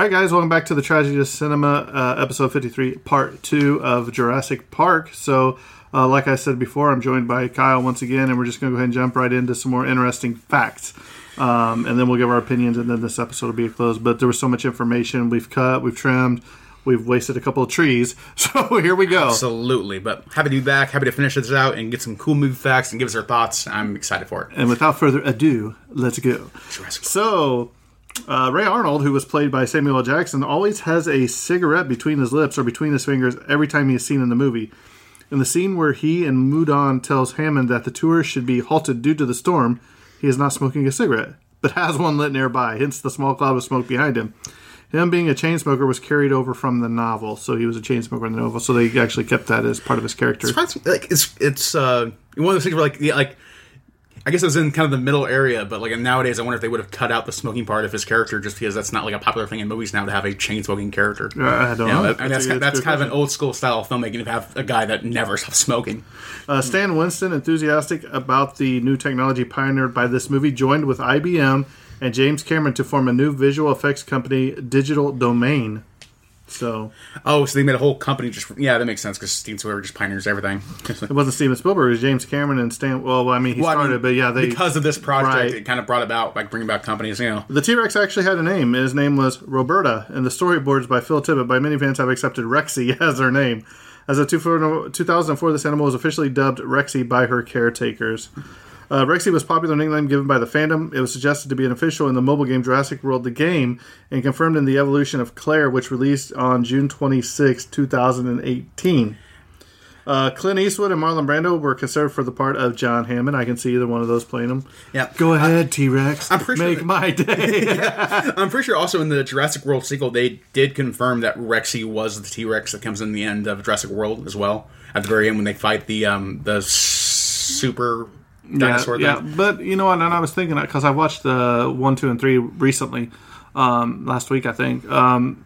All right, guys, welcome back to the Tragedy of Cinema, uh, episode 53, part two of Jurassic Park. So, uh, like I said before, I'm joined by Kyle once again, and we're just going to go ahead and jump right into some more interesting facts. Um, and then we'll give our opinions, and then this episode will be a close. But there was so much information. We've cut, we've trimmed, we've wasted a couple of trees. So, here we go. Absolutely, but happy to be back. Happy to finish this out and get some cool movie facts and give us our thoughts. I'm excited for it. And without further ado, let's go. Jurassic So, uh, Ray Arnold, who was played by Samuel L. Jackson, always has a cigarette between his lips or between his fingers every time he is seen in the movie. In the scene where he and Muldoon tells Hammond that the tour should be halted due to the storm, he is not smoking a cigarette, but has one lit nearby, hence the small cloud of smoke behind him. Him being a chain smoker was carried over from the novel, so he was a chain smoker in the novel. So they actually kept that as part of his character. Surprised- like it's it's uh, one of those things where like like I guess it was in kind of the middle area, but like nowadays I wonder if they would have cut out the smoking part of his character just because that's not like a popular thing in movies now to have a chain smoking character. Uh, I don't You know, know. I mean, that's that's kind of an old school style of filmmaking to have a guy that never stops smoking. Uh, Stan Winston, enthusiastic about the new technology pioneered by this movie, joined with IBM and James Cameron to form a new visual effects company, Digital Domain. So Oh, so they made a whole company just for, yeah, that makes sense because Steven Spielberg just pioneers everything. it wasn't Steven Spielberg; it was James Cameron and Stan. Well, I mean, he Well, I started, mean, but yeah, they because of this project, Right. it kind of brought about like bringing back companies. You know, the T Rex actually had a name. His name was Roberta, and the storyboards by Phil Tippett by many fans have accepted Rexy as her name. As of 2004, this animal was officially dubbed Rexy by her caretakers. Uh, Rexy was popular nickname given by the fandom. It was suggested to be an official in the mobile game Jurassic World: The Game, and confirmed in the evolution of Claire, which released on June 26, 2018. Uh, Clint Eastwood and Marlon Brando were considered for the part of John Hammond. I can see either one of those playing them. yeah. Go ahead, T Rex. I'm pretty sure Make that- my day. I'm pretty sure also in the Jurassic World sequel they did confirm that Rexy was the T Rex that comes in the end of Jurassic World as well. At the very end when they fight the um the super dinosaur yeah, thing. yeah, but you know what? And I was thinking that because I watched the one, two, and three recently, um, last week I think. Um,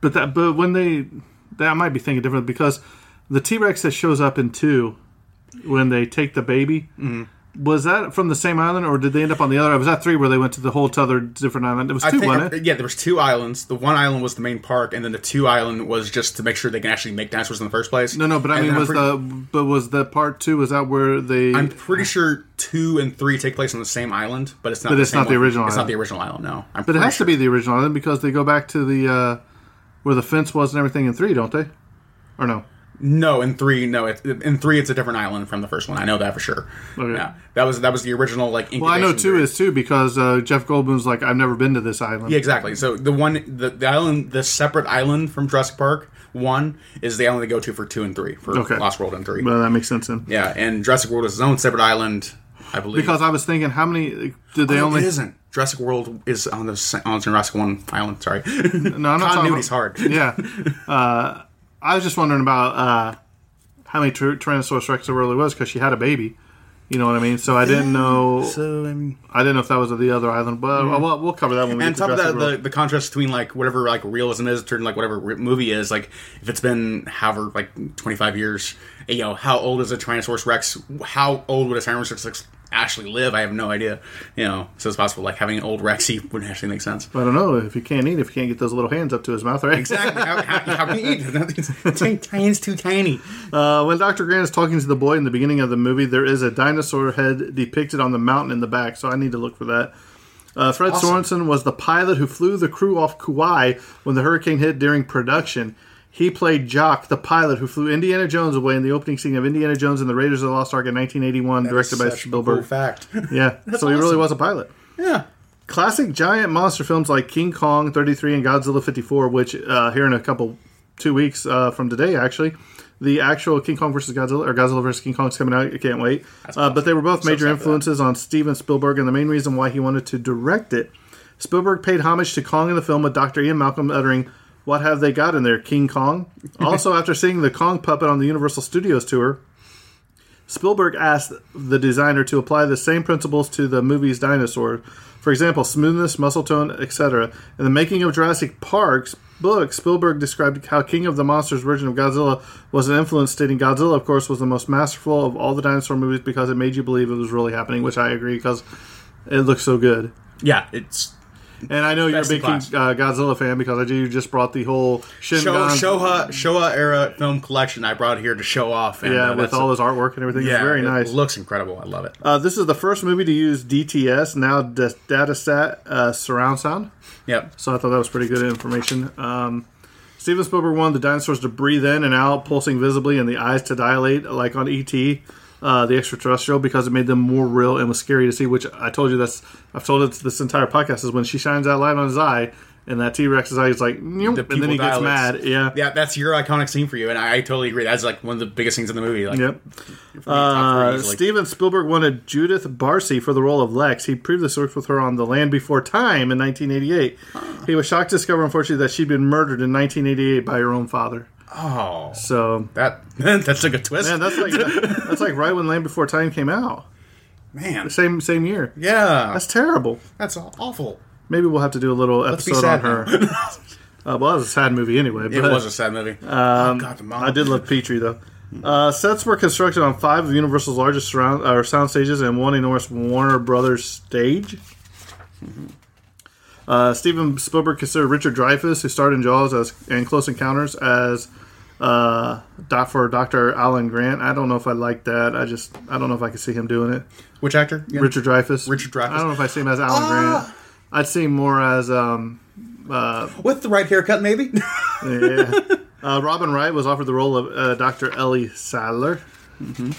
but that, but when they, that I might be thinking different because the T Rex that shows up in two, when they take the baby, was that from the same island or did they end up on the other? Was that three where they went to the whole other different island? It was I two, think, wasn't it? yeah, there was two islands. The one island was the main park, and then the two island was just to make sure they can actually make dinosaurs in the first place. No, no, but I And mean, was pretty- the but was the part two? Was that where they? I'm pretty sure two and three take place on the same island, but it's not. But the it's not the one. original It's island. not the original island. No, I'm But it has to be the original island because they go back to the uh, where the fence was and everything in three, don't they? Or no? No, in three, no. It, in three, it's a different island from the first one. I know that for sure. Okay. Yeah, that was that was the original like. Well, I know incubation two period. is two because uh, Jeff Goldblum's like, I've never been to this island. Yeah, exactly. So the one, the, the island, the separate island from Jurassic Park one is the island they go to for two and three for Okay. Lost World and three. Well, that makes sense then. yeah, and Jurassic World is its own separate island, I believe. Because I was thinking, how many did they Oh, only? it isn't. Jurassic World is on the on Jurassic One island. Sorry, No, I'm not talking continuity's about- hard. Yeah, uh, I was just wondering about uh, how many Tyr- Tyrannosaurus Rex there really was because she had a baby. You know what I mean? So I didn't know. So I mean, I didn't know if that was the other island, but uh, well, we'll cover that when we and get on to top of that, the, the contrast between like whatever like realism is to like whatever re- movie is like if it's been however like twenty five years, you know how old is a Tyrannosaurus Rex? How old would a Tyrannosaurus Rex actually live. I have no idea. You know, so it's possible like having an old Rexy wouldn't actually make sense. I don't know if you can't eat if you can't get those little hands up to his mouth, right? Exactly. how, how, how can you eat? Tiny, tiny's too tiny. Uh, when Dr. Grant is talking to the boy in the beginning of the movie, there is a dinosaur head depicted on the mountain in the back, so I need to look for that. Uh, Fred Awesome. Sorensen was the pilot who flew the crew off Kauai when the hurricane hit during production. He played Jock, the pilot who flew Indiana Jones away in the opening scene of Indiana Jones and the Raiders of the Lost Ark in 1981, directed by Spielberg. Cool fact. Yeah, so he really was a pilot. yeah. Classic giant monster films like King Kong 33 and Godzilla 54, which uh, here in a couple, two weeks uh, from today, actually, the actual King Kong versus Godzilla, or Godzilla versus King Kong is coming out. I can't wait. Uh, but they were both major that. influences on Steven Spielberg, and the main reason why he wanted to direct it. Spielberg paid homage to Kong in the film with Dr. Ian Malcolm uttering, What have they got in there, King Kong? also, after seeing the Kong puppet on the Universal Studios tour, Spielberg asked the designer to apply the same principles to the movie's dinosaur. For example, smoothness, muscle tone, etc. In the making of Jurassic Park's book, Spielberg described how King of the Monsters' version of Godzilla was an influence, stating Godzilla, of course, was the most masterful of all the dinosaur movies because it made you believe it was really happening, which I agree because it looks so good. Yeah. It's And I know you're a big King, uh, Godzilla fan because I do. You just brought the whole Show, Shingon, Showa Showa era film collection I brought here to show off. And, yeah, uh, with all a- his artwork and everything. yeah, it's very it nice. looks incredible. I love it. Uh, this is the first movie to use DTS, now D- Datasat uh, surround sound. Yep. So I thought that was pretty good information. Um, Steven Spielberg wanted the dinosaurs to breathe in and out, pulsing visibly, and the eyes to dilate, like on ET, uh, the extraterrestrial, because it made them more real and was scary to see. Which I told you that's I've told it this entire podcast is when she shines that light on his eye, and that T Rex's eye is like, "Nope," and then he gets mad. Yeah. Yeah, that's your iconic scene for you, and I, I totally agree. That's like one of the biggest scenes in the movie. Like, Yep. me, Uh. Steven Spielberg wanted Judith Barsi for the role of Lex. He previously worked with her on The Land Before Time in 1988. He was shocked to discover, unfortunately, that she'd been murdered in 1988 by her own father. Oh, So, that that's like a twist, man, that's like that's like right when Land Before Time came out, man. same same year. Yeah, That's terrible. that's awful. Maybe we'll have to do a little be episode on her. uh, well, that was a sad movie anyway. But, It was a sad movie. oh God, the mom. I did love Petrie though. Uh, sets were constructed on five of Universal's largest surround or sound stages and one enormous Warner Brothers stage. Uh, Steven Spielberg considered Richard Dreyfuss, who starred in Jaws as and Close Encounters, as uh, for Doctor Alan Grant. I don't know if I like that. I just I don't know if I could see him doing it. Which actor? again? Richard Dreyfuss. Richard Dreyfuss. I don't know if I see him as Alan Grant. I'd see him more as um, with the right haircut, maybe. yeah. Uh, Robin Wright was offered the role of uh, Dr. Ellie Sattler. Mm-hmm.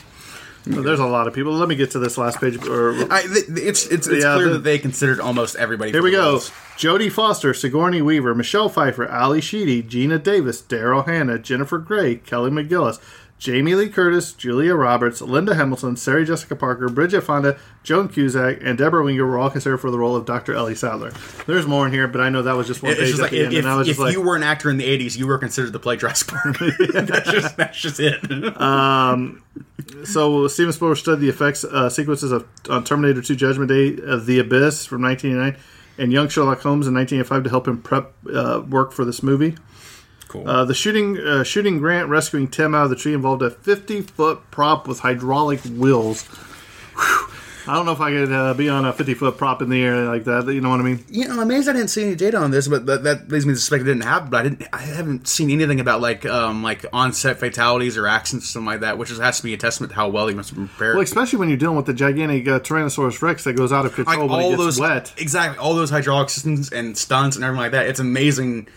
So there's a lot of people. Let me get to this last page. Or I, it's it's, it's Yeah, clear the- that they considered almost everybody. here we go. Jodie Foster, Sigourney Weaver, Michelle Pfeiffer, Ally Sheedy, Geena Davis, Daryl Hannah, Jennifer Grey, Kelly McGillis, Jamie Lee Curtis, Julia Roberts, Linda Hamilton, Sarah Jessica Parker, Bridget Fonda, Joan Cusack, and Debra Winger were all considered for the role of Dr. Ellie Sattler. There's more in here, but I know that was just one It's page just at like the if, end, if, and I was if just like, you were an actor in the '80s, you were considered to play Park. that's just that's just it. Um, So Steven Spielberg studied the effects uh, sequences of on Terminator 2: Judgment Day, of The Abyss from 1989, and Young Sherlock Holmes in 1985 to help him prep uh, work for this movie. cool. Uh, the shooting uh, shooting Grant rescuing Tim out of the tree involved a 50 foot prop with hydraulic wheels. Whew. I don't know if I could uh, be on a 50 foot prop in the air like that. You know what I mean? you know, I'm amazed I didn't see any data on this, but that, that leads me to suspect it didn't happen. But I didn't. I haven't seen anything about like um like on set fatalities or accidents, or something like that, which is, has to be a testament to how well he must have prepared. Well, especially when you're dealing with the gigantic uh, Tyrannosaurus Rex that goes out of like control when it all gets those wet. exactly all those hydraulic systems and stunts and everything like that. It's amazing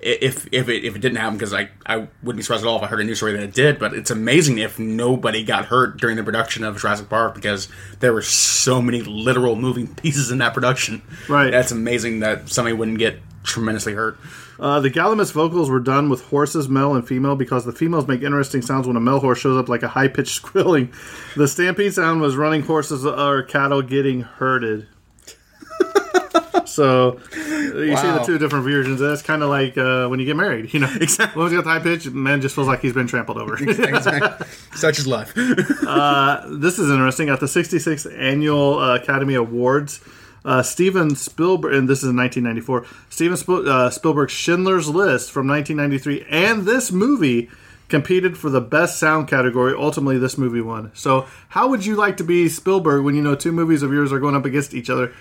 if if it if it didn't happen because I I wouldn't be surprised at all if I heard a news story that it did. But it's amazing if nobody got hurt during the production of Jurassic Park because there were so many literal moving pieces in that production. Right. That's amazing that somebody wouldn't get tremendously hurt. Uh, the Gallimimus vocals were done with horses, male and female, because the females make interesting sounds when a male horse shows up like a high pitched squealing. The stampede sound was running horses or cattle getting herded. so you see the two different versions. That's kind of like uh, when you get married, you know. Exactly. Woman's got the high pitch, man just feels like he's been trampled over. Exactly. Such is life. this is interesting. At the 66th Annual uh, Academy Awards, uh, Steven Spielberg, and this is in 1994, Steven Spiel, uh, Spielberg's Schindler's List from 1993 and this movie competed for the best sound category. Ultimately, this movie won. So, how would you like to be Spielberg when you know two movies of yours are going up against each other?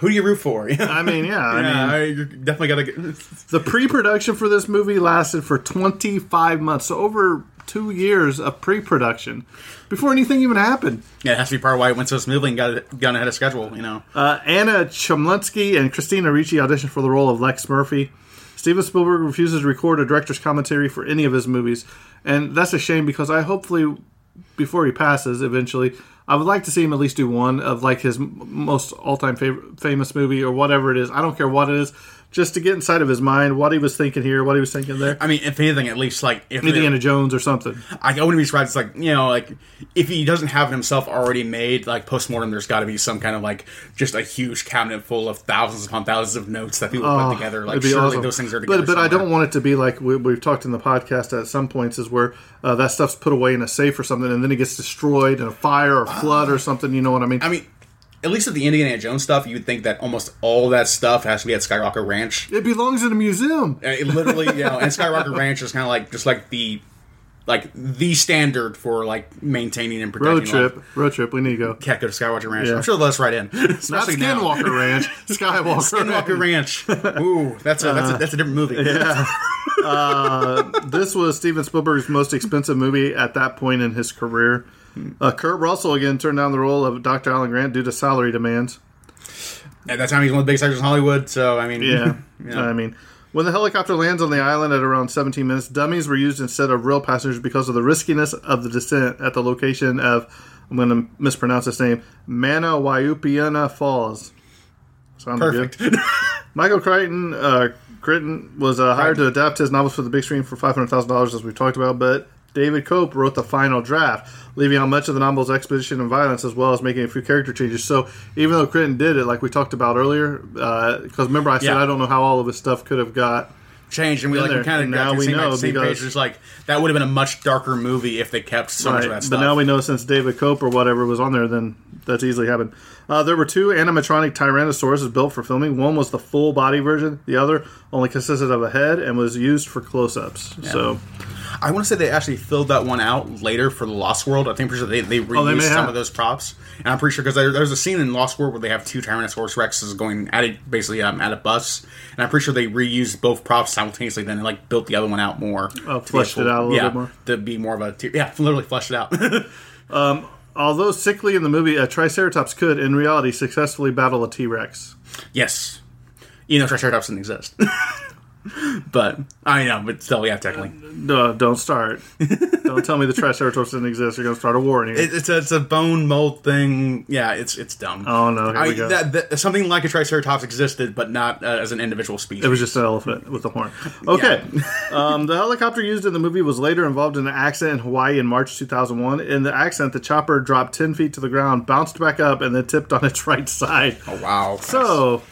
Who do you root for? I mean, yeah, I yeah, mean, I, you definitely got to get. the pre-production for this movie lasted for 25 months, so over two years of pre-production before anything even happened. Yeah, it has to be part of why it went so smoothly and got got ahead of schedule. You know, Uh, Anna Chomlensky and Christina Ricci auditioned for the role of Lex Murphy. Steven Spielberg refuses to record a director's commentary for any of his movies, and that's a shame because I hopefully, before he passes eventually, I would like to see him at least do one of like his most all-time favorite famous movie or whatever it is. I don't care what it is, just to get inside of his mind what he was thinking here, what he was thinking there. I mean, if anything, at least like if Indiana Jones or something. I I wouldn't be surprised. It's like you know, like if he doesn't have it himself already made, like postmortem, there's got to be some kind of like just a huge cabinet full of thousands upon thousands of notes that people put together. Like Oh, surely awesome. those things are together. But but I don't want it to be like we, we've talked in the podcast at some points is where uh, that stuff's put away in a safe or something, and then it gets destroyed in a fire or flood or something. You know what I mean? I mean, at least at the Indiana Jones stuff, you would think that almost all that stuff has to be at Skywalker Ranch. it belongs in a museum. Uh, It literally, you know, and Skywalker Ranch is kind of like just like the like the standard for like maintaining and protecting Road trip, life. road trip. We need to go. Can't go to Skywalker Ranch. Yeah. I'm sure they'll let us right in. Not Especially now. Skinwalker Ranch, Skywalker. Skinwalker Ranch. Ooh, that's a that's a, that's a different movie. Yeah. Uh, this was Steven Spielberg's most expensive movie at that point in his career. Uh, Kurt Russell again turned down the role of Dr. Alan Grant due to salary demands. At that time, he's one of the biggest actors in Hollywood. So I mean, Yeah. I mean, when the helicopter lands on the island at around 17 minutes, dummies were used instead of real passengers because of the riskiness of the descent at the location of, I'm going to mispronounce this name, Manawaiupiana Falls. Sounded perfect. good. Michael Crichton, uh, Crichton was uh, hired to adapt his novels for the big screen for $500,000, as we talked about, but David Koepp wrote the final draft, leaving out much of the novel's exposition and violence, as well as making a few character changes. So even though Crichton did it, like we talked about earlier, because remember I said Yeah. I don't know how all of his stuff could have got. Changed, and we like kind of now we same, know like, same because- page. It's like that would have been a much darker movie if they kept so much of that Right. stuff. But now we know since David Koepp or whatever was on there, then that's easily happened. Uh, there were two animatronic Tyrannosauruses built for filming. One was the full body version. The other only consisted of a head and was used for close-ups. So I want to say they actually filled that one out later for the Lost World. I think pretty sure they they reused Oh, they some have. of those props, and I'm pretty sure because there, there's a scene in Lost World where they have two Tyrannosaurus Rexes going at it, basically um, at a bus, and I'm pretty sure they reused both props simultaneously. Then like built the other one out more, Oh, fleshed it out a little yeah, bit more. to be more of a tier- yeah, literally fleshed it out. although sickly in the movie, a Triceratops could, in reality, successfully battle a T-Rex. yes, you know Triceratops didn't exist, but I know, but still, yeah, technically. No, don't start. don't tell me the Triceratops didn't exist. You're going to start a war in here. It, it's a it's a bone mold thing. Yeah, it's it's dumb. Oh, no, here I, we go. That, that, something like a Triceratops existed, but not uh, as an individual species. It was just an elephant with a horn. Okay. um, the helicopter used in the movie was later involved in an accident in Hawaii in March 2001. In the accident, the chopper dropped 10 feet to the ground, bounced back up, and then tipped on its right side. oh wow. So,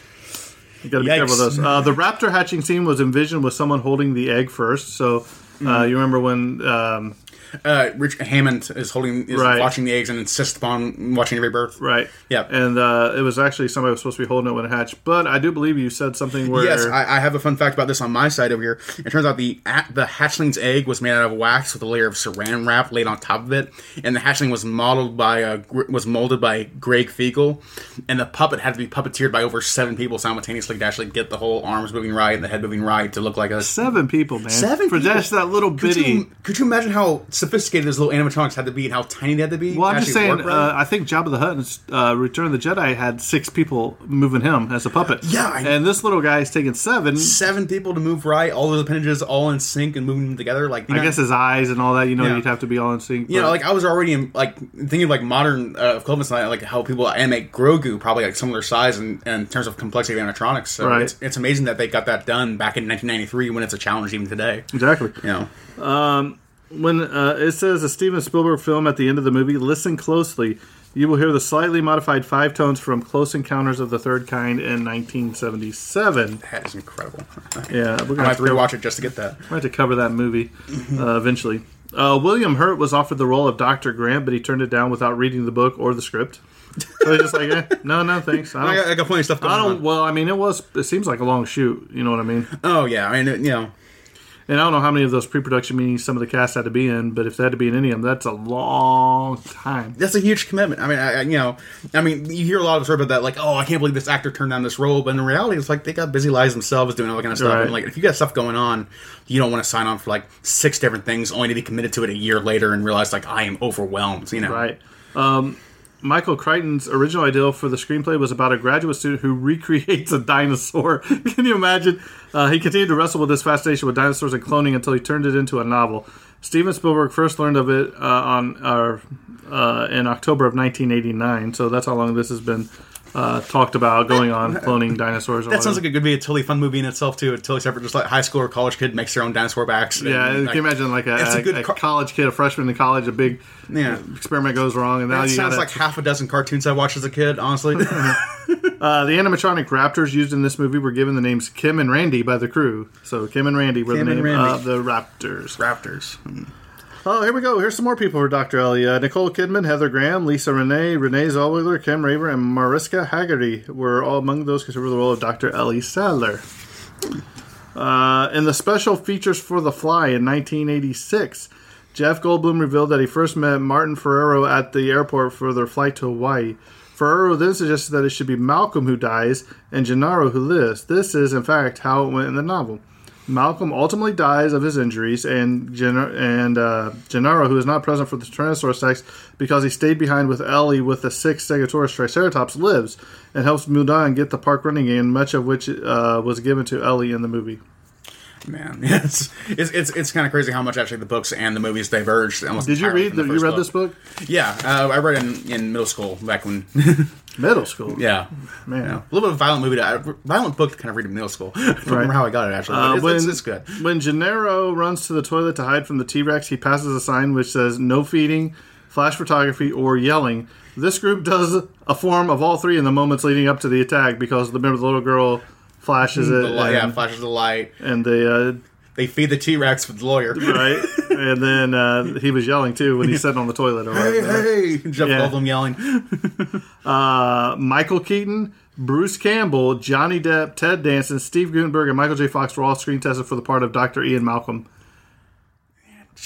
you got to be Yikes. careful with those. Uh, the raptor hatching scene was envisioned with someone holding the egg first. So, uh, you remember when. Um, uh, Rich Hammond is holding is Right. watching the eggs and insists upon watching every birth. Right. Yeah. And uh, it was actually somebody was supposed to be holding it when it hatched. But I do believe you said something where. Yes, I, I have a fun fact about this on my side over here. It turns out the the hatchling's egg was made out of wax with a layer of saran wrap laid on top of it, and the hatchling was modeled by uh, was molded by Greg Fiegel, and the puppet had to be puppeteered by over seven people simultaneously to actually get the whole arms moving right and the head moving right to look like a. Seven people, man. Seven For people? just that little Could bitty. you, could you imagine how sophisticated those little animatronics had to be and how tiny they had to be? Well, I'm just saying. Uh, I think Jabba the Hutt in uh, Return of the Jedi had six people moving him as a puppet. Yeah, I- and this little guy is taking seven. seven people to move right, all those appendages all in sync and moving them together. Like I know, guess his eyes and all that. You know, Yeah. you'd have to be all in sync. you know, like I was already in, like thinking of like modern uh, equivalents, like, like how people animate Grogu, probably like similar size and in, terms of complexity of animatronics. So Right. it's, it's amazing that they got that done back in 1993 when it's a challenge even today. exactly. You know, When uh, it says a Steven Spielberg film at the end of the movie, listen closely. You will hear the slightly modified five tones from Close Encounters of the Third Kind in 1977. that is incredible. Yeah, we're gonna have to cover- rewatch it just to get that. We're going to cover that movie uh, eventually. Uh, William Hurt was offered the role of Dr. Grant, but he turned it down without reading the book or the script. So he's just like, eh, no, no, thanks. I I don't, got, I got plenty of stuff going I don't. on. Well, I mean, it was. It seems like a long shoot. You know what I mean? Oh yeah, I mean, you know, And I don't know how many of those pre-production meetings some of the cast had to be in, but if they had to be in any of them, that's a long time. That's a huge commitment. I mean, I, I, you know, I mean, you hear a lot of stories about that, like, oh, I can't believe this actor turned down this role, but in reality, it's like they got busy lives themselves doing all that kind of stuff. Right. And like, if you got stuff going on, you don't want to sign on for like six different things, only to be committed to it a year later and realize like I am overwhelmed. You know, Right. Um, Michael Crichton's original idea for the screenplay was about a graduate student who recreates a dinosaur. Can you imagine? Uh, he continued to wrestle with this fascination with dinosaurs and cloning until he turned it into a novel. Steven Spielberg first learned of it uh, on uh, uh, in October of 1989. So that's how long this has been uh, talked about going on cloning dinosaurs. That sounds like it could be a totally fun movie in itself too. A totally separate, just like high school or college kid makes their own dinosaur backs. and, Yeah, like, can you imagine like a, a a, a car- college kid, a freshman in college, a big Yeah. experiment goes wrong, and now That you sounds like half a dozen cartoons I watched as a kid. Honestly, Uh, the animatronic raptors used in this movie were given the names Kim and Randy by the crew. So Kim and Randy were Kim the name of the raptors. Raptors. Oh, here we go. Here's some more people for Dr. Ellie. Uh, Nicole Kidman, Heather Graham, Lisa Renee, Renee Zellweger, Kim Raver, and Mariska Haggerty were all among those considered the role of Dr. Ellie Sattler. Uh, in the special features for The Fly in 1986, Jeff Goldblum revealed that he first met Martin Ferrero at the airport for their flight to Hawaii. Ferrero then suggested that it should be Malcolm who dies and Gennaro who lives. This is, in fact, how it went in the novel. Malcolm ultimately dies of his injuries, and Gen- and uh, Gennaro, who is not present for the Tyrannosaurus Rex because he stayed behind with Ellie with the six Stegosaurus Triceratops, lives and helps Muldoon get the park running again, much of which uh, was given to Ellie in the movie. Man, it's it's it's, it's kind of crazy how much actually the books and the movies diverged. Almost Did you read? The, the you read book. this book? Yeah, uh, I read it in, in middle school back when. Middle school. yeah, man. yeah, a little bit of violent movie. To, uh, violent book to kind of read in middle school. I remember how I got it actually. Uh, But it's, when, it's, it's good. When Gennaro runs to the toilet to hide from the T Rex, he passes a sign which says no feeding, flash photography, or yelling. This group does a form of all three in the moments leading up to the attack because the, remember the little girl flashes it The light, yeah, flashes the light. and they uh, They feed the T Rex with the lawyer. right and then uh, he was yelling too when he's sitting on the toilet. Or Hey, whatever. hey! Jeff Yeah. Goldblum yelling. Uh, Michael Keaton, Bruce Campbell, Johnny Depp, Ted Danson, Steve Guttenberg, and Michael J. Fox were all screen tested for the part of Dr. Ian Malcolm.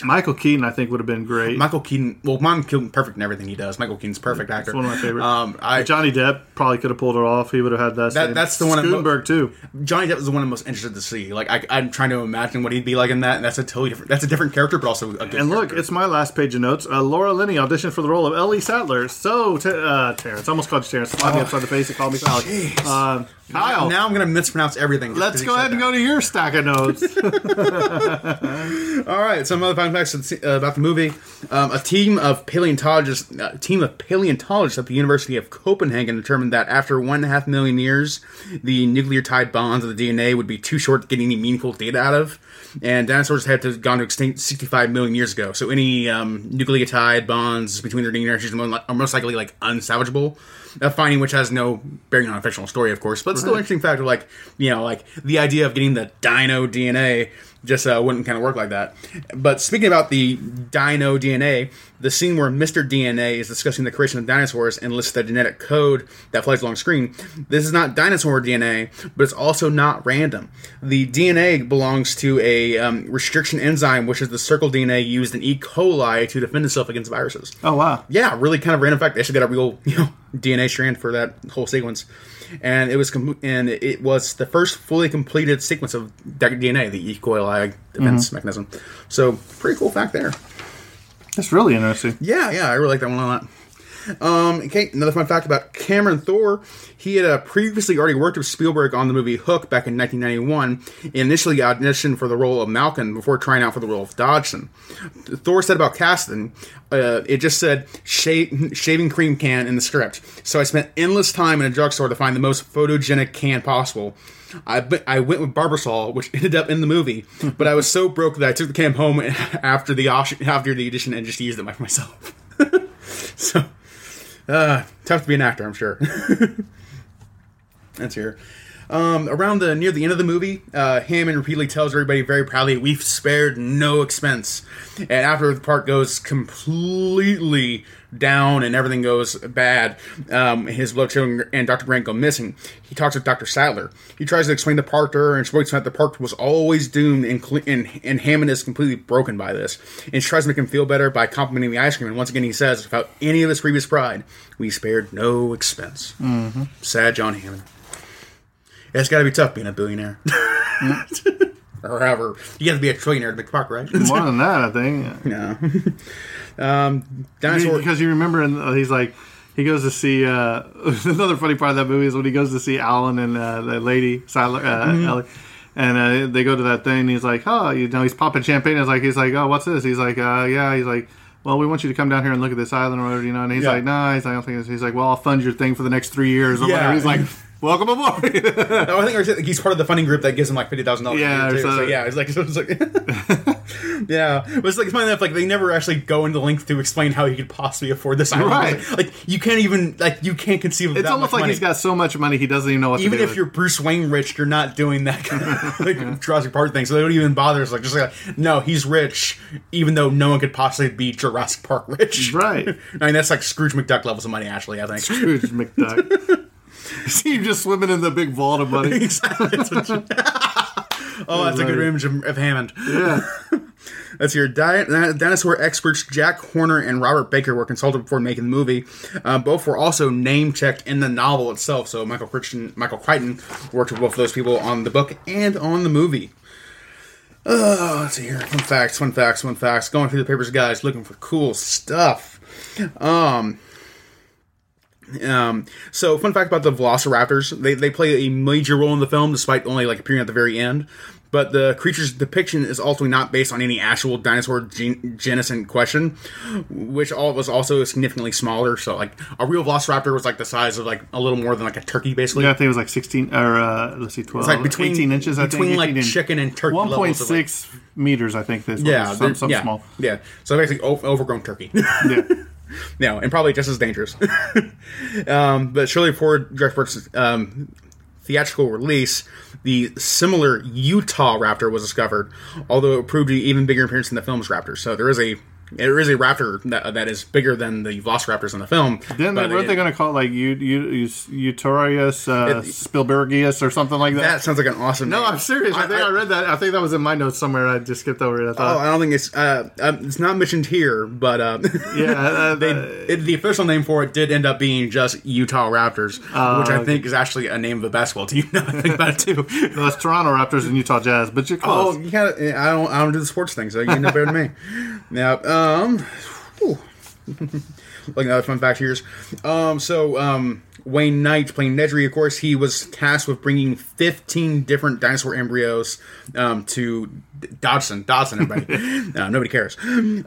Michael Keaton, I think, would have been great. Michael Keaton. Well, Michael Keaton perfect in everything he does. Michael Keaton's perfect actor. It's one of my favorites. Um, I Johnny Depp probably could have pulled it off. He would have had that. That- that's the one I'm- Guttenberg too. Johnny Depp was the one I'm most interested to see. Like I, I'm trying to imagine what he'd be like in that, and that's a totally different. That's a different character, but also a good. And look, it's my last page of notes. Uh, Laura Linney auditioned for the role of Ellie Sattler. So, t- uh, Terrence, almost called you Terrence. Slapped me upside the face and called me Kyle. Uh, Kyle, now I'm gonna mispronounce everything. Let's go ahead and go to your stack of notes. All right, some other fun facts uh, about the movie. Um, a team of paleontologists, a team of paleontologists at the University of Copenhagen determined that after one and a half million years, the nucleotide bonds of the DNA would be too short to get any meaningful data out of, and dinosaurs had to have gone to extinct 65 million years ago. So any um, nucleotide bonds between their DNA are are most likely like unsalvageable. A finding which has no bearing on a fictional story, of course, but it's still interesting fact of like you know like the idea of getting the dino DNA just uh, wouldn't kind of work like that. But speaking about the dino DNA, the scene where Mr. DNA is discussing the creation of dinosaurs and lists the genetic code that flies along screen, this is not dinosaur DNA, but it's also not random. The DNA belongs to a um, restriction enzyme, which is the circle DNA used in E. coli to defend itself against viruses. oh wow! Yeah, really kind of random fact. They actually got a real you know DNA strand for that whole sequence, and it was com- and it was the first fully completed sequence of DNA, the E. coli defense mm-hmm. mechanism. So pretty cool fact there. That's really interesting. Yeah, yeah, I really like that one a lot. Um, okay, another fun fact about Cameron Thor. He had uh, previously already worked with Spielberg on the movie Hook back in 1991. He initially auditioned for the role of Malcolm before trying out for the role of Dodgson. Thor said about casting, uh, it just said shave, shaving cream can in the script. So I spent endless time in a drugstore to find the most photogenic can possible. I, I went with Barbasol, which ended up in the movie, but I was so broke that I took the can home after the after the audition and just used it myself. so, uh, tough to be an actor, I'm sure. That's here. Um, around the near the end of the movie, uh, Hammond repeatedly tells everybody very proudly, "We've spared no expense." And after the park goes completely down and everything goes bad, um, his beloved children and Dr. Grant go missing. He talks with Dr. Sattler. He tries to explain the park to her, and she points out the park was always doomed, and, cle- and, and Hammond is completely broken by this. And she tries to make him feel better by complimenting the ice cream. And once again, he says, without any of his previous pride, we spared no expense. Mm-hmm. Sad John Hammond. It's got to be tough being a billionaire. or however, you got to be a trillionaire to make the park, right? More than that, I think. no. um, dinosaur. because you remember, and uh, he's like, he goes to see. Uh, another funny part of that movie is when he goes to see Alan and uh, the lady, Sattler, uh, Mm-hmm. Ellie, and uh, they go to that thing. And he's like, oh, you know, he's popping champagne. It's like he's like, oh, what's this? He's like, uh, yeah. He's like. Well, we want you to come down here and look at this island or whatever, you know. And he's Yeah. like, "No," he's like, "I don't think." He's like, "Well, I'll fund your thing for the next three years." Or Yeah. whatever. He's like, "Welcome aboard." Oh, I think he's part of the funding group that gives him like fifty thousand dollars. Yeah, so- So, yeah, it's like, it's like yeah, but it's like funny enough. Like they never actually go into length to explain how he could possibly afford this island. Right. Like, like, you can't even like you can't conceive of it's almost like money. he's got so much money he doesn't even know what even to do. if with. you're Bruce Wayne rich, you're not doing that kind of like Jurassic Park thing. So they don't even bother. It's like just like no, he's rich, even though no one could possibly be Jurassic Park rich. Right. I mean that's like Scrooge McDuck levels of money. Actually, I think. Scrooge McDuck. See him just swimming in the big vault of money. Exactly. That's what you- oh, that's a good image of, of Hammond. Yeah. That's your di- dinosaur experts Jack Horner and Robert Bakker were consulted before making the movie. Uh, both were also name checked in the novel itself. So Michael Crichton, Michael Crichton worked with both of those people on the book and on the movie. Oh, let's see here. Fun facts, fun facts, fun facts. Going through the papers, guys, looking for cool stuff. Um, um, so, fun fact about the Velociraptors: they they play a major role in the film, despite only like appearing at the very end. But the creature's depiction is ultimately not based on any actual dinosaur gen- genus in question, which all was also significantly smaller. So, like a real Velociraptor was like the size of like a little more than like a turkey, basically. Yeah, I think it was like 16, or uh, let's see, 12. It's like between 18 inches, I between think. like 18 inch- chicken and turkey. levels of, like- 1.6 meters, I think. This yeah, was some, some yeah, small. Yeah, so basically o- overgrown turkey. Yeah. No, and probably just as dangerous. um, but shortly before Park's um, theatrical release, the similar Utah raptor was discovered, although it proved to be even bigger appearance than the film's raptor. So there is a there is a raptor that, that is bigger than the Velociraptors in the film. Then weren't they going to call it like U, U, Utorius uh, It- Spielbergius or something like that? That sounds like an awesome. Name. No, name. I'm serious. I, think I, read that. I think that was in my notes somewhere. I just skipped over it. I Oh, I don't think it's uh, um, it's not mentioned here, but uh, yeah, uh, they the- it, the official name for it did end up being just Utah Raptors, Oh, which I think is actually a name of a basketball team. Now I think about it too. no, it's Toronto Raptors and Utah Jazz, but you're Oh, close. you gotta, I don't I don't do the sports thing, so you know better than me. Now, um, whew. like another fun fact here. Um, so um, Wayne Knight playing Nedry, of course, he was tasked with bringing 15 different dinosaur embryos um, to Dodgson. Dodgson, everybody. uh, nobody cares.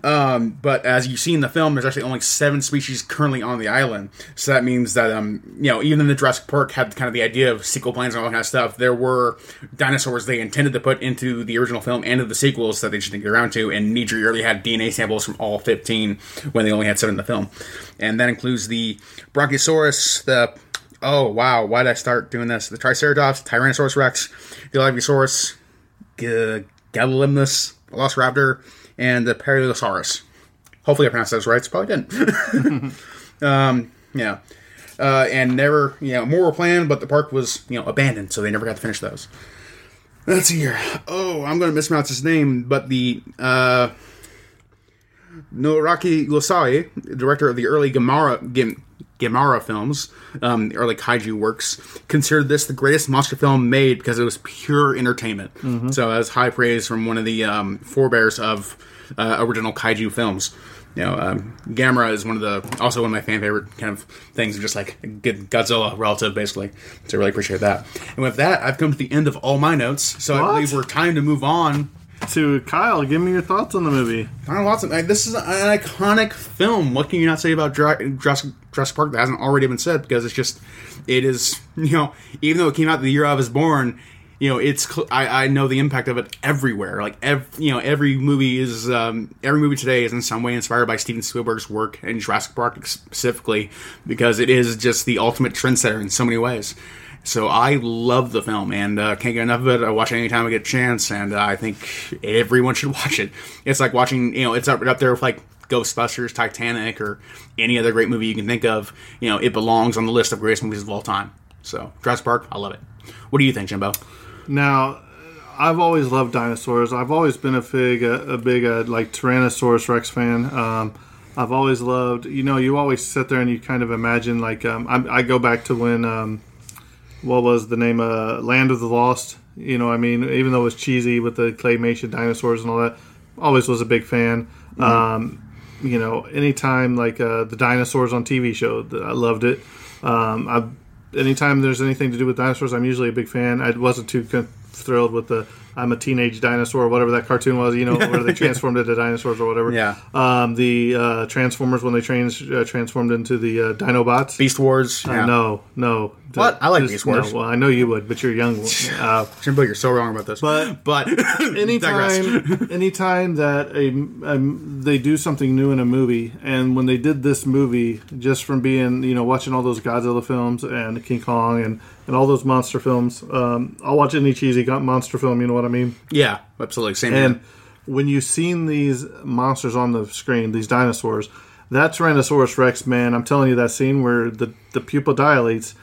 Um, but as you see in the film, there's actually only seven species currently on the island. So that means that, um, you know, even in the Jurassic Park had kind of the idea of sequel plans and all that kind of stuff, there were dinosaurs they intended to put into the original film and into the sequels that they just didn't get around to. And Nedry early had DNA samples from all 15 when they only had seven in the film. And that includes the Bronchiosaurus, the Oh wow! Why did I start doing this? The Triceratops, Tyrannosaurus Rex, the Dilophosaurus, G- Gabalimbus, Velociraptor, and the Periosaurus. Hopefully, I pronounced those right. Probably didn't. um, yeah, uh, and never, you know, more were planned, but the park was, you know, abandoned, so they never got to finish those. Let's see here. Oh, I'm going to mispronounce his name, but the uh, Noraki Losai, director of the early Gamera Gim, Gamera films, um, the early kaiju works, considered this the greatest monster film made because it was pure entertainment. So that was high praise from one of the um, forebears of uh, original kaiju films. You know, um, Gamera is one of the also one of my fan favorite kind of things, just like a good Godzilla relative, basically. So I really appreciate that. And with that, I've come to the end of all my notes. So I believe we're time to move on To Kyle, give me your thoughts on the movie. Donald Watson. Like, this is an iconic film. What can you not say about Jurassic, Jurassic Park that hasn't already been said? Because it's just, it is. You know, even though it came out the year I was born, you know, it's. I, I know the impact of it everywhere. Like, ev- you know, every movie is. Um, every movie today is in some way inspired by Steven Spielberg's work and Jurassic Park specifically, because it is just the ultimate trendsetter in so many ways. So I love the film and uh, can't get enough of it. I watch it anytime I get a chance, and uh, I think everyone should watch it. It's like watching, you know, it's up up there with like Ghostbusters, Titanic, or any other great movie you can think of. You know, it belongs on the list of greatest movies of all time. So Jurassic Park, I love it. What do you think, Jimbo? Now, I've always loved dinosaurs. I've always been a big, a, a big uh, like Tyrannosaurus Rex fan. Um, I've always loved. You know, you always sit there and you kind of imagine like um, I, I go back to when um, what was the name? Uh, Land of the Lost. You know, I mean, even though it was cheesy with the claymation dinosaurs and all that, always was a big fan. Um, you know, anytime like uh, the dinosaurs on TV show, I loved it. Um, I, anytime there's anything to do with dinosaurs, I'm usually a big fan. I wasn't too con- thrilled with the I'm a teenage dinosaur or whatever that cartoon was. You know, where they transformed into dinosaurs or whatever. Yeah. Um, the uh, Transformers when they trans- uh, transformed into the uh, Dinobots. Beast Wars. Yeah. no, no. What? I like Just- Beast Wars. No, well, I know you would, but you're young. Uh, Jimbo, you're so wrong about this. But- but anytime anytime that a, um, they do something new in a movie and when they did this movie just from being you know watching all those godzilla films and king kong and, and all those monster films um, i'll watch any cheesy monster film you know what i mean yeah, absolutely. Same and here. when you've seen these monsters on the screen these dinosaurs that tyrannosaurus rex man i'm telling you that scene where the, the pupil dilates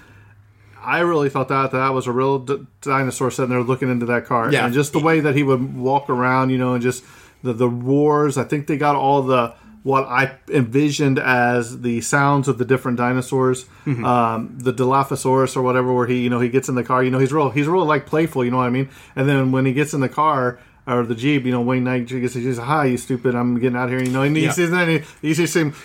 I really thought that that was a real d- dinosaur sitting there looking into that car, Yeah. and just the way that he would walk around, you know, and just the the roars. I think they got all the what I envisioned as the sounds of the different dinosaurs. Mm-hmm. Um, the Dilophosaurus or whatever, where he you know he gets in the car, you know, he's real he's real like playful, you know what I mean. And then when he gets in the car. Or the jeep, you know, Wayne Knight gets he says, "Hi, you stupid! I'm getting out here." You know, and he Yeah. sees that, and he, he sees him,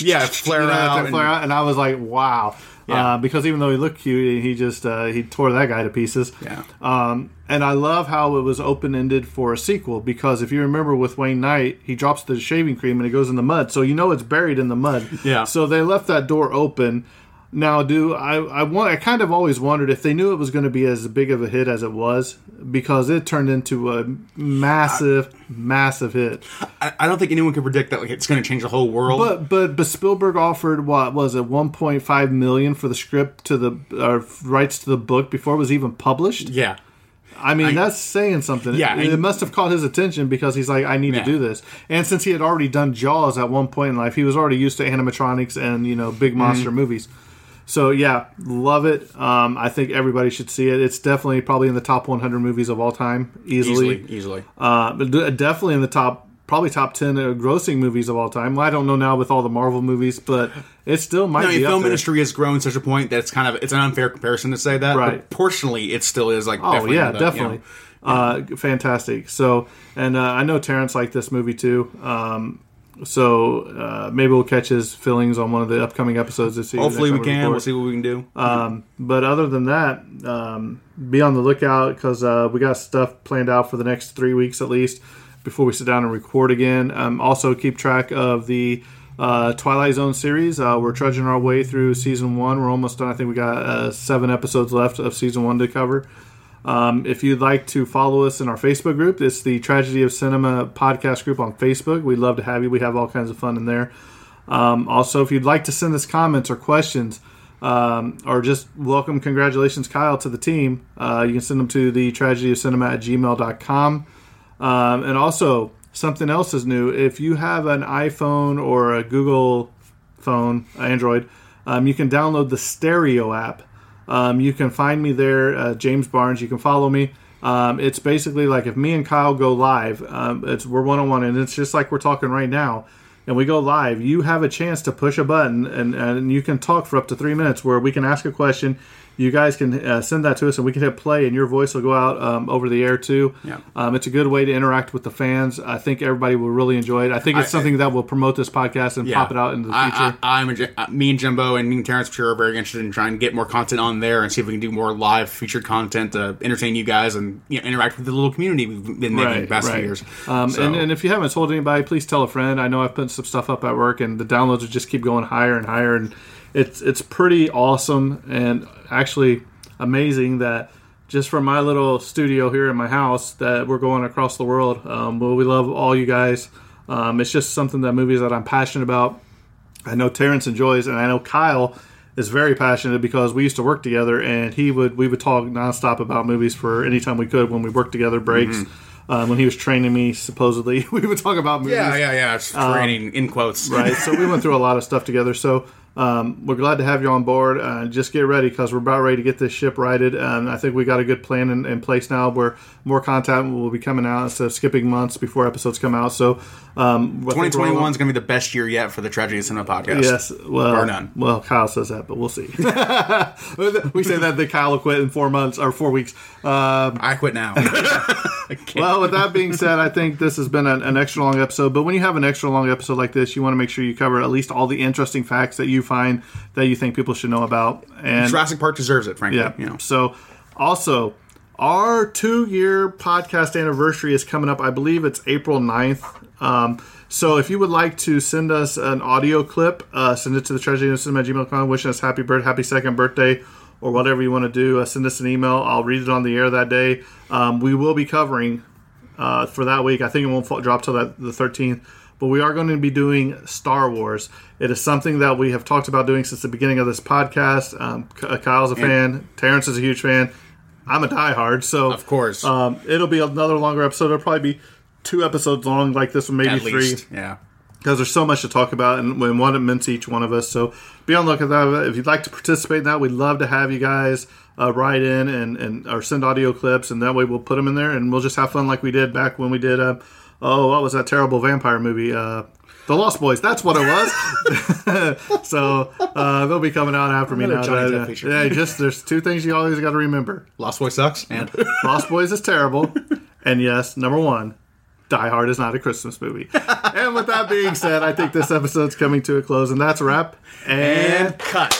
Yeah, flare you know, out and flare out, and I was like, "Wow!" Yeah. Uh, because even though he looked cute, he just uh, he tore that guy to pieces. Yeah. Um, and I love how it was open ended for a sequel because if you remember with Wayne Knight, he drops the shaving cream and it goes in the mud, so you know it's buried in the mud. Yeah. So they left that door open. Now, do I? I want. I kind of always wondered if they knew it was going to be as big of a hit as it was because it turned into a massive, massive hit. I, I don't think anyone could predict that like it's going to change the whole world. But but but Spielberg offered what was it 1.5 million for the script to the uh, rights to the book before it was even published. yeah, I mean that's saying something. Yeah, it, must have caught his attention because he's like, I need Yeah. to do this. And since he had already done Jaws at one point in life, he was already used to animatronics and you know big monster Mm-hmm. movies. So yeah, love it. Um, I think everybody should see it. It's definitely probably in the top 100 movies of all time, easily. easily, easily. Uh, but definitely in the top, probably top ten uh, grossing movies of all time. Well, I don't know now with all the Marvel movies, but it still might mean, be up film industry has grown to such a point that it's kind of it's an unfair comparison to say that. Right. But proportionally, it still is like. Oh definitely yeah, the, you know, definitely. Uh, fantastic. So, and uh, I know Terrence liked this movie too. Um, so uh, maybe we'll catch his feelings on one of the upcoming episodes this season. hopefully we can. record. We'll see what we can do. Um, but other than that, um, be on the lookout because uh, we got stuff planned out for the next three weeks at least before we sit down and record again. Um, also, keep track of the uh, Twilight Zone series. Uh, we're trudging our way through season one. We're almost done. I think we got uh, seven episodes left of season one to cover. Um, if you'd like to follow us in our Facebook group, it's the Tragedy of Cinema podcast group on Facebook. We'd love to have you. We have all kinds of fun in there. Um, also, if you'd like to send us comments or questions, um, or just welcome congratulations, Kyle, to the team, uh, you can send them to the tragedy of cinema at gmail.com. Um, and also, something else is new. If you have an iPhone or a Google phone, Android, um, you can download the Stereo app. Um, you can find me there, uh, James Barnes. You can follow me. Um, it's basically like if me and Kyle go live, um, it's we're one on one, and it's just like we're talking right now. And we go live. You have a chance to push a button, and, and you can talk for up to three minutes, where we can ask a question. You guys can uh, send that to us, and we can hit play, and your voice will go out um, over the air too. Yeah. Um, it's a good way to interact with the fans. I think everybody will really enjoy it. I think it's I- something that will promote this podcast and Yeah. pop it out into the future. I, I, I'm a, J- uh, me and Jimbo and me and Terrence for sure are very interested in trying to get more content on there and see if we can do more live featured content to entertain you guys and you know, interact with the little community we've been making the past few years. Um, So- and, and if you haven't told anybody, please tell a friend. I know I've put some stuff up at work, and the downloads will just keep going higher and higher, and it's it's pretty awesome and actually amazing that just from my little studio here in my house that we're going across the world. Um, well, we love all you guys. Um, it's just something that movies that I'm passionate about. I know Terrence enjoys, and I know Kyle is very passionate because we used to work together, and he would we would talk nonstop about movies for any time we could when we worked together breaks. Um, when he was training me, supposedly we would talk about movies. Yeah, yeah, yeah. It's training in quotes. right? So we went through a lot of stuff together. So um, we're glad to have you on board. Uh, just get ready because we're about ready to get this ship righted. And I think we got a good plan in, in place now where more content will be coming out instead of skipping months before episodes come out. So um, I think 2021 is going to be the best year yet for the Tragedy Cinema podcast. Yes, well, Bar none. well, Kyle says that, but we'll see. we say that the Kyle will quit in four months or four weeks. Um, I quit now. Well, with that being said, I think this has been an, an extra long episode. But when you have an extra long episode like this, you want to make sure you cover at least all the interesting facts that you find that you think people should know about. And Jurassic Park deserves it, frankly. yeah, You know. so also our two-year podcast anniversary is coming up. I believe it's April 9th. Um, so if you would like to send us an audio clip, uh, send it to the treasury cinema at gmail.com, wishing us happy birthday, happy second birthday, or whatever you want to do. Uh, send us an email. I'll read it on the air that day. Um, we will be covering uh, for that week. I think it won't fall, drop till that, the 13th. But we are going to be doing Star Wars. It is something that we have talked about doing since the beginning of this podcast. Um, Kyle's a fan. Terrence is a huge fan. I'm a diehard. So Of course. um, it'll be another longer episode. It'll probably be two episodes long, like this one, maybe At three least. Yeah. Because there's so much to talk about and, and what it meant to each one of us. So be on the lookout for that. If you'd like to participate in that, we'd love to have you guys uh, write in and, and or send audio clips, and that way we'll put them in there and we'll just have fun like we did back when we did. Uh, oh, what was that terrible vampire movie? Uh, the Lost Boys. That's what it was. so uh, they'll be coming out after me now. Johnny Uh, yeah, just there's two things you always got to remember. Lost Boy sucks. And Lost Boys is terrible. And yes, number one, Die Hard is not a Christmas movie. and with that being said, I think this episode's coming to a close, and that's a wrap. And cut.